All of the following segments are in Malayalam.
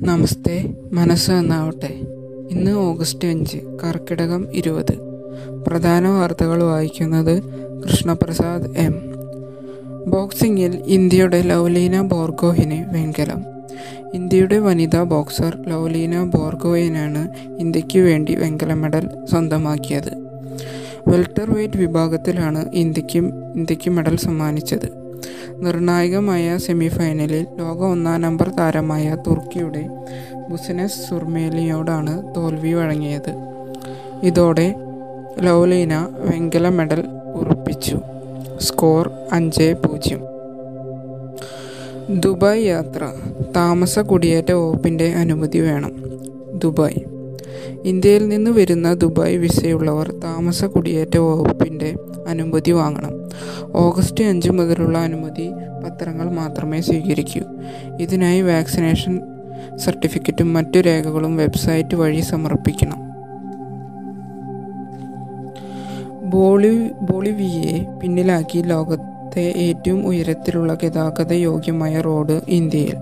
നമസ്തേ മനസ്സ് എന്നാവട്ടെ ഇന്ന് ഓഗസ്റ്റ് അഞ്ച് കർക്കിടകം ഇരുപത്. പ്രധാന വാർത്തകൾ വായിക്കുന്നത് കൃഷ്ണപ്രസാദ് എം. ബോക്സിംഗിൽ ഇന്ത്യയുടെ ലൗലീന ബോർഗോഹിന് വെങ്കലം. ഇന്ത്യയുടെ വനിതാ ബോക്സർ ലൗലീന ബോർഗോയിനാണ് ഇന്ത്യയ്ക്ക് വേണ്ടി വെങ്കല മെഡൽ സ്വന്തമാക്കിയത്. വെൽട്ടർ വെയ്റ്റ് വിഭാഗത്തിലാണ് ഇന്ത്യക്കും ഇന്ത്യയ്ക്ക് മെഡൽ സമ്മാനിച്ചത്. നിർണായകമായ സെമിഫൈനലിൽ ലോക ഒന്നാം നമ്പർ താരമായ തുർക്കിയുടെ ബുസനസ് സുർമേലിയോടാണ് തോൽവി വഴങ്ങിയത്. ഇതോടെ ലൗലീന വെങ്കല മെഡൽ ഉറപ്പിച്ചു. സ്കോർ അഞ്ച് പൂജ്യം. ദുബായ് യാത്ര. താമസ കുടിയേറ്റ വകുപ്പിന്റെ അനുമതി വേണം. ദുബായ്. ഇന്ത്യയിൽ നിന്ന് വരുന്ന ദുബായ് വിസയുള്ളവർ താമസ കുടിയേറ്റ വകുപ്പിന്റെ അനുമതി വാങ്ങണം. ഓഗസ്റ്റ് അഞ്ച് മുതലുള്ള അനുമതി പത്രങ്ങൾ മാത്രമേ സ്വീകരിക്കൂ. ഇതിനായി വാക്സിനേഷൻ സർട്ടിഫിക്കറ്റും മറ്റു രേഖകളും വെബ്സൈറ്റ് വഴി സമർപ്പിക്കണം. ബോളി ബോളിവിയെ പിന്നിലാക്കി ലോകത്തെ ഏറ്റവും ഉയരത്തിലുള്ള ഗതാഗത യോഗ്യമായ റോഡ് ഇന്ത്യയിൽ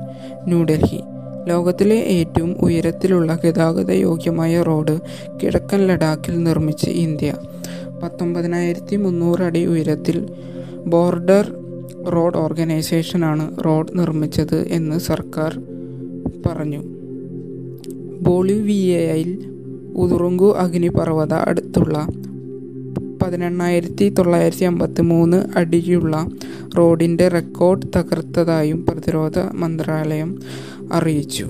ന്യൂഡൽഹി. ലോകത്തിലെ ഏറ്റവും ഉയരത്തിലുള്ള ഗതാഗത യോഗ്യമായ റോഡ് കിഴക്കൻ ലഡാക്കിൽ നിർമ്മിച്ച് ഇന്ത്യ. പത്തൊമ്പതിനായിരത്തി മുന്നൂറ് അടി ഉയരത്തിൽ ബോർഡർ റോഡ് ഓർഗനൈസേഷനാണ് റോഡ് നിർമ്മിച്ചത് എന്ന് സർക്കാർ പറഞ്ഞു. ബോളിവിയയിൽ ഉതുറുങ്കു അഗ്നിപർവത അടുത്തുള്ള പതിനെണ്ണായിരത്തി തൊള്ളായിരത്തി അമ്പത്തി മൂന്ന് അടിയുള്ള റോഡിന്റെ റെക്കോർഡ് തകർത്തതായും പ്രതിരോധ മന്ത്രാലയം അറിയിച്ചു.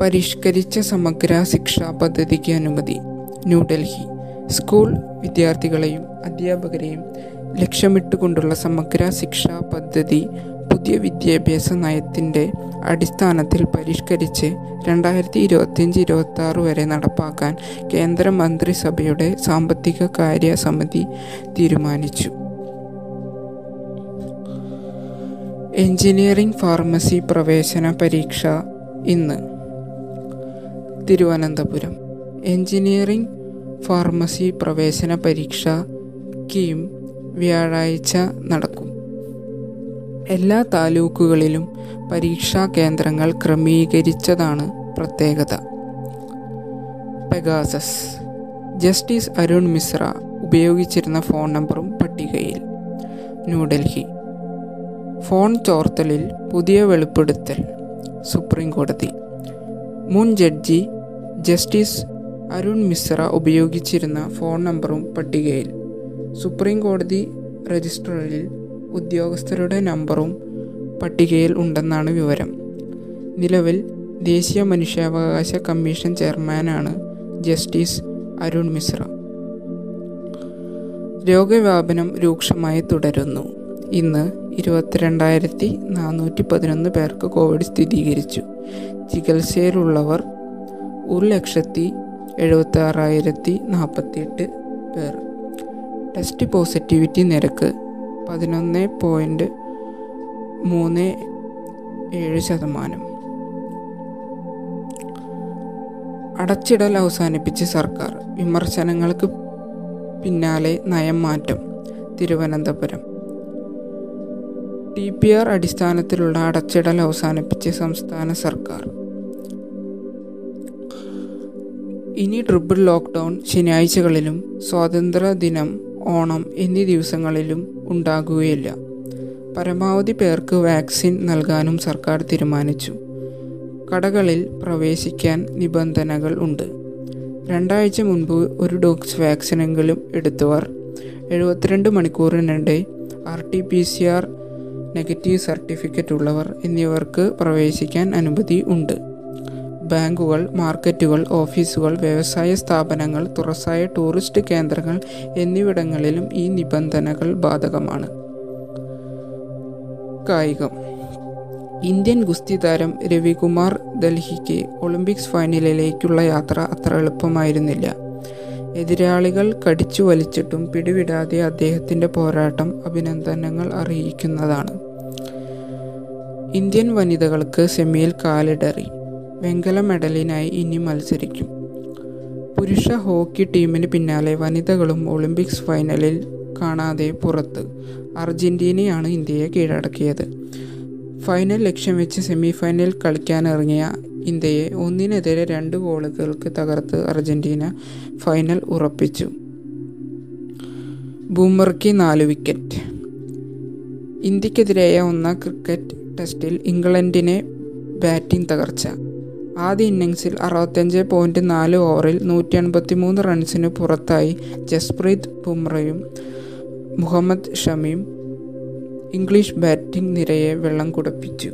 പരിഷ്കരിച്ച സമഗ്ര ശിക്ഷാ പദ്ധതിക്ക് അനുമതി ന്യൂഡൽഹി. സ്കൂൾ വിദ്യാർത്ഥികളെയും അധ്യാപകരെയും ലക്ഷ്യമിട്ടുകൊണ്ടുള്ള സമഗ്ര ശിക്ഷാ പദ്ധതി പുതിയ വിദ്യാഭ്യാസ നയത്തിന്റെ അടിസ്ഥാനത്തിൽ പരിഷ്കരിച്ച് രണ്ടായിരത്തി ഇരുപത്തിയഞ്ച് ഇരുപത്തി ആറ് വരെ നടപ്പാക്കാൻ കേന്ദ്ര മന്ത്രിസഭയുടെ സാമ്പത്തിക കാര്യ സമിതി തീരുമാനിച്ചു. എഞ്ചിനീയറിംഗ് ഫാർമസി പ്രവേശന പരീക്ഷ ഇന്ന്. തിരുവനന്തപുരം. എഞ്ചിനീയറിംഗ് ഫാർമസി പ്രവേശന പരീക്ഷ കീം വ്യാഴാഴ്ച നടക്കും. എല്ലാ താലൂക്കുകളിലും പരീക്ഷാ കേന്ദ്രങ്ങൾ ക്രമീകരിച്ചതാണ് പ്രത്യേകത. പെഗാസസ് ജസ്റ്റിസ് അരുൺ മിശ്ര ഉപയോഗിച്ചിരുന്ന ഫോൺ നമ്പറും പട്ടികയിൽ. ന്യൂഡൽഹി. ഫോൺ ചോർത്തലിൽ പുതിയ വെളിപ്പെടുത്തൽ. സുപ്രീം കോടതി. മുൻ ജഡ്ജി ജസ്റ്റിസ് അരുൺ മിശ്ര ഉപയോഗിച്ചിരുന്ന ഫോൺ നമ്പറും പട്ടികയിൽ. സുപ്രീം കോടതി രജിസ്ട്രറിൽ ഉദ്യോഗസ്ഥരുടെ നമ്പറും പട്ടികയിൽ ഉണ്ടെന്നാണ് വിവരം. നിലവിൽ ദേശീയ മനുഷ്യാവകാശ കമ്മീഷൻ ചെയർമാനാണ് ജസ്റ്റിസ് അരുൺ മിശ്ര. രോഗവ്യാപനം രൂക്ഷമായി തുടരുന്നു. ഇന്ന് ഇരുപത്തിരണ്ടായിരത്തി നാനൂറ്റി പതിനൊന്ന് പേർക്ക് കോവിഡ് സ്ഥിരീകരിച്ചു. ചികിത്സയിലുള്ളവർ ഒരു ലക്ഷത്തി എഴുപത്തി ആറായിരത്തി നാൽപ്പത്തിയെട്ട് പേർ. ടെസ്റ്റ് പോസിറ്റിവിറ്റി നിരക്ക് പതിനൊന്ന് പോയിന്റ് മൂന്ന് ഏഴ് ശതമാനം. അടച്ചിടൽ അവസാനിപ്പിച്ച് സർക്കാർ വിമർശനങ്ങൾക്ക് പിന്നാലെ നയം മാറ്റം. തിരുവനന്തപുരം. ടി പി ആർ അടിസ്ഥാനത്തിലുള്ള അടച്ചിടൽ അവസാനിപ്പിച്ച് സംസ്ഥാന സർക്കാർ. ഇനി ട്രിപ്പിൾ ലോക്ക്ഡൗൺ ശനിയാഴ്ചകളിലും സ്വാതന്ത്ര്യ ദിനം ഓണം എന്നീ ദിവസങ്ങളിലും ഉണ്ടാകുകയില്ല. പരമാവധി പേർക്ക് വാക്സിൻ നൽകാനും സർക്കാർ തീരുമാനിച്ചു. കടകളിൽ പ്രവേശിക്കാൻ നിബന്ധനകൾ ഉണ്ട്. രണ്ടാഴ്ച മുൻപ് ഒരു ഡോക്സ് വാക്സിനെങ്കിലും എടുത്തവർ എഴുപത്തിരണ്ട് മണിക്കൂറിനിടെ R T P C R negative certificate ഉള്ളവർ എന്നിവർക്ക് പ്രവേശിക്കാൻ അനുമതി ഉണ്ട്. ബാങ്കുകൾ മാർക്കറ്റുകൾ ഓഫീസുകൾ വ്യവസായ സ്ഥാപനങ്ങൾ തുറസായ ടൂറിസ്റ്റ് കേന്ദ്രങ്ങൾ എന്നിവിടങ്ങളിലും ഈ നിബന്ധനകൾ ബാധകമാണ്. കായികം. ഇന്ത്യൻ ഗുസ്തി താരം രവികുമാർ ഡൽഹിക്ക് ഒളിമ്പിക്സ് ഫൈനലിലേക്കുള്ള യാത്ര അത്ര എളുപ്പമായിരുന്നില്ല. എതിരാളികൾ കടിച്ചു വലിച്ചിട്ടും പിടിവിടാതെ അദ്ദേഹത്തിന്റെ പോരാട്ടം അഭിനന്ദനങ്ങൾ അറിയിക്കുന്നതാണ്. ഇന്ത്യൻ വനിതകൾക്ക് സെമിയിൽ കാലിടറി. വെങ്കല മെഡലിനായി ഇനി മത്സരിക്കും. പുരുഷ ഹോക്കി ടീമിന് പിന്നാലെ വനിതകളും ഒളിമ്പിക്സ് ഫൈനലിൽ കാണാതെ പുറത്ത്. അർജന്റീനയാണ് ഇന്ത്യയെ കീഴടക്കിയത്. ഫൈനൽ ലക്ഷ്യം വെച്ച് സെമി ഫൈനൽ കളിക്കാനിറങ്ങിയ ഇന്ത്യയെ ഒന്നിനെതിരെ രണ്ട് ഗോളുകൾക്ക് തകർത്ത് അർജന്റീന ഫൈനൽ ഉറപ്പിച്ചു. ബൂമർക്ക് നാല് വിക്കറ്റ്. ഇന്ത്യക്കെതിരായ ഒന്നാം ക്രിക്കറ്റ് ടെസ്റ്റിൽ ഇംഗ്ലണ്ടിനെ ബാറ്റിംഗ് തകർച്ച. ആദ്യ ഇന്നിങ്സിൽ അറുപത്തഞ്ച് പോയിന്റ് നാല് ഓവറിൽ നൂറ്റി എൺപത്തി മൂന്ന് റൺസിന് പുറത്തായി ജസ്പ്രീത് ബുംറയും മുഹമ്മദ് ഷമിയും ഇംഗ്ലീഷ് ബാറ്റിംഗ് നിരയെ വെള്ളം കുടിപ്പിച്ചു.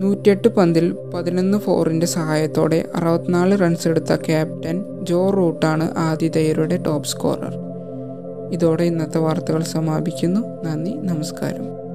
നൂറ്റിയെട്ട് പന്തിൽ പതിനൊന്ന് ഫോറിന്റെ സഹായത്തോടെ അറുപത്തിനാല് റൺസ് എടുത്ത ക്യാപ്റ്റൻ ജോ റൂട്ടാണ് ആതിഥേയരുടെ ടോപ്പ് സ്കോറർ. ഇതോടെ ഇന്നത്തെ വാർത്തകൾ സമാപിക്കുന്നു. നന്ദി നമസ്കാരം.